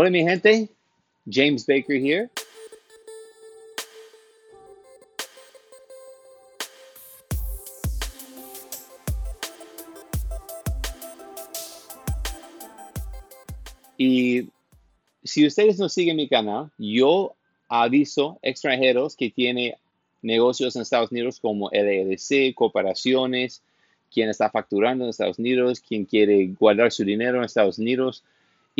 Hola mi gente, James Baker here. Y si ustedes no siguen mi canal, yo aviso extranjeros que tienen negocios en Estados Unidos como LLC, corporaciones, quien está facturando en Estados Unidos, quien quiere guardar su dinero en Estados Unidos.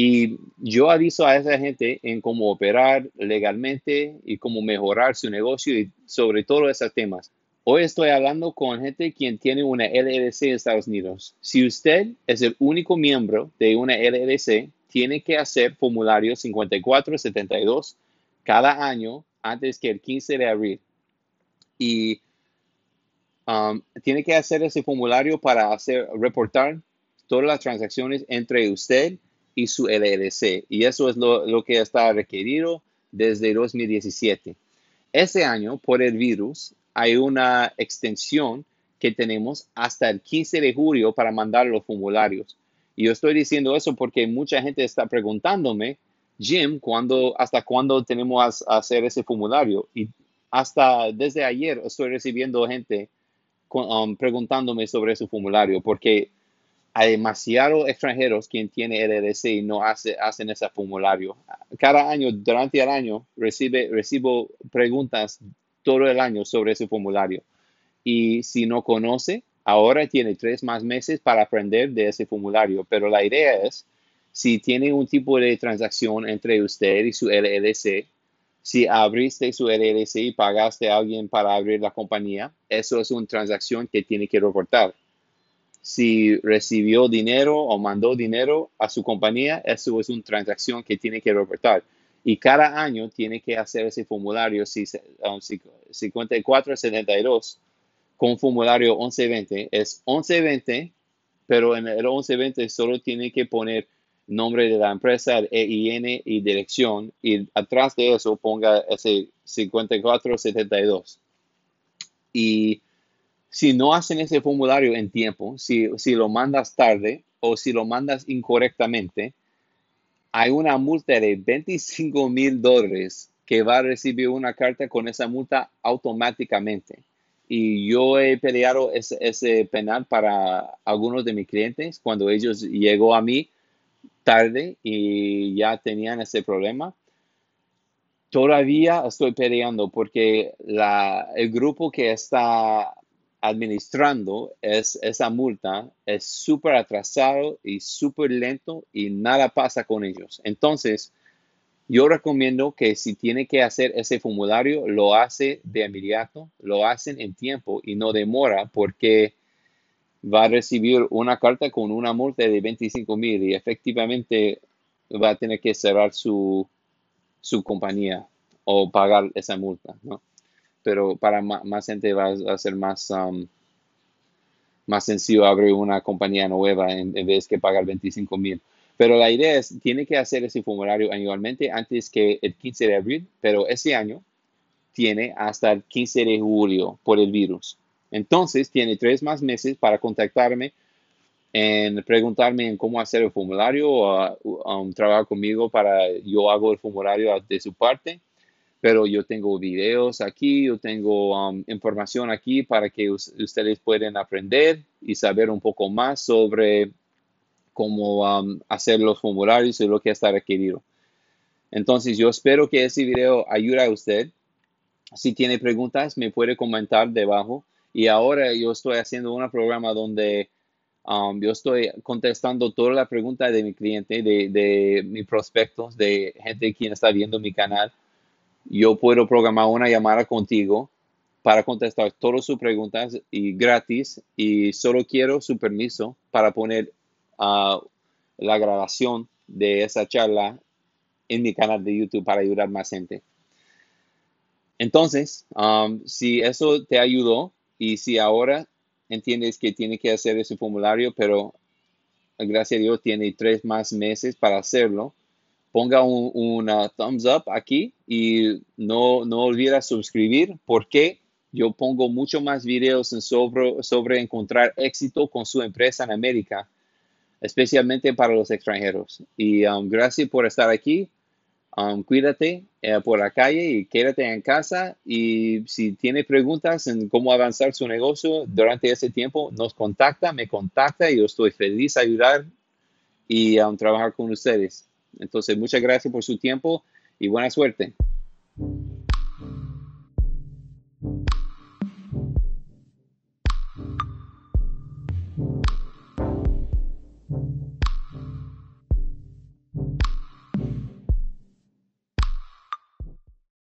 Y yo aviso a esa gente en cómo operar legalmente y cómo mejorar su negocio y sobre todo esos temas. Hoy estoy hablando con gente quien tiene una LLC en Estados Unidos. Si usted es el único miembro de una LLC, tiene que hacer formulario 5472 cada año antes que el 15 de abril. Y um, tiene que hacer ese formulario para hacer reportar todas las transacciones entre usted y su LLC. Y eso es lo, lo que está requerido desde 2017. Ese año, por el virus, hay una extensión que tenemos hasta el 15 de julio para mandar los formularios. Y yo estoy diciendo eso porque mucha gente está preguntándome, Jim, ¿cuándo, ¿hasta cuándo tenemos a, hacer ese formulario? Y hasta desde ayer estoy recibiendo gente um, preguntándome sobre ese formulario porque hay demasiados extranjeros quien tiene LLC y no hace, hacen ese formulario. Cada año, durante el año, recibe, recibo preguntas todo el año sobre ese formulario. Y si no conoce, Ahora tiene tres más meses para aprender de ese formulario, pero la idea es, si tiene un tipo de transacción entre usted y su LLC, si abriste su LLC y pagaste a alguien para abrir la compañía, eso es una transacción que tiene que reportar. Si recibió dinero o mandó dinero a su compañía, eso es una transacción que tiene que reportar. Y cada año tiene que hacer ese formulario si, 5472 con formulario 1120 es 1120, pero en el 1120 solo tiene que poner nombre de la empresa, el EIN y dirección, y atrás de eso ponga ese 5472. Y si no hacen ese formulario en tiempo, si, si lo mandas tarde o si lo mandas incorrectamente, hay una multa de 25 mil dólares que va a recibir una carta con esa multa automáticamente. Y yo he peleado ese, penal para algunos de mis clientes cuando ellos llegó a mí tarde y ya tenían ese problema. Todavía estoy peleando porque la, el grupo que está administrando es, esa multa es súper atrasado y súper lento y nada pasa con ellos. Entonces, yo recomiendo que si tiene que hacer ese formulario, lo hace de inmediato, lo hacen en tiempo y no demora porque va a recibir una carta con una multa de 25 mil y efectivamente va a tener que cerrar su, su compañía o pagar esa multa, ¿no? Pero para más, gente va a ser más, um, más sencillo abrir una compañía nueva en, en vez que pagar 25 mil. Pero la idea es, tiene que hacer ese formulario anualmente antes que el 15 de abril, pero ese año tiene hasta el 15 de julio por el virus. Entonces, tiene tres más meses para contactarme en preguntarme en cómo hacer el formulario o um, trabajar conmigo para yo hago el formulario de su parte. Pero yo tengo videos aquí, yo tengo um, información aquí para que ustedes puedan aprender y saber un poco más sobre cómo um, hacer los formularios y lo que está requerido. Entonces, yo espero que ese video ayude a usted. Si tiene preguntas, me puede comentar debajo. Y ahora yo estoy haciendo un programa donde um, yo estoy contestando todas las preguntas de mi cliente, de, de mis prospectos, de gente quien está viendo mi canal. Yo puedo programar una llamada contigo para contestar todas sus preguntas y gratis y solo quiero su permiso para poner la grabación de esa charla en mi canal de YouTube para ayudar más gente. Entonces, um, si eso te ayudó y si ahora entiendes que tiene que hacer ese formulario, pero gracias a Dios tiene tres más meses para hacerlo, ponga un, una thumbs up aquí y no, no olvides suscribir porque yo pongo mucho más videos sobre, sobre encontrar éxito con su empresa en América especialmente para los extranjeros. Y um, gracias por estar aquí. Um, cuídate eh, por la calle y quédate en casa. Y si tiene preguntas en cómo avanzar su negocio durante ese tiempo, nos contacta, me contacta yo estoy feliz de ayudar y um, trabajar con ustedes. Entonces, muchas gracias por su tiempo y buena suerte.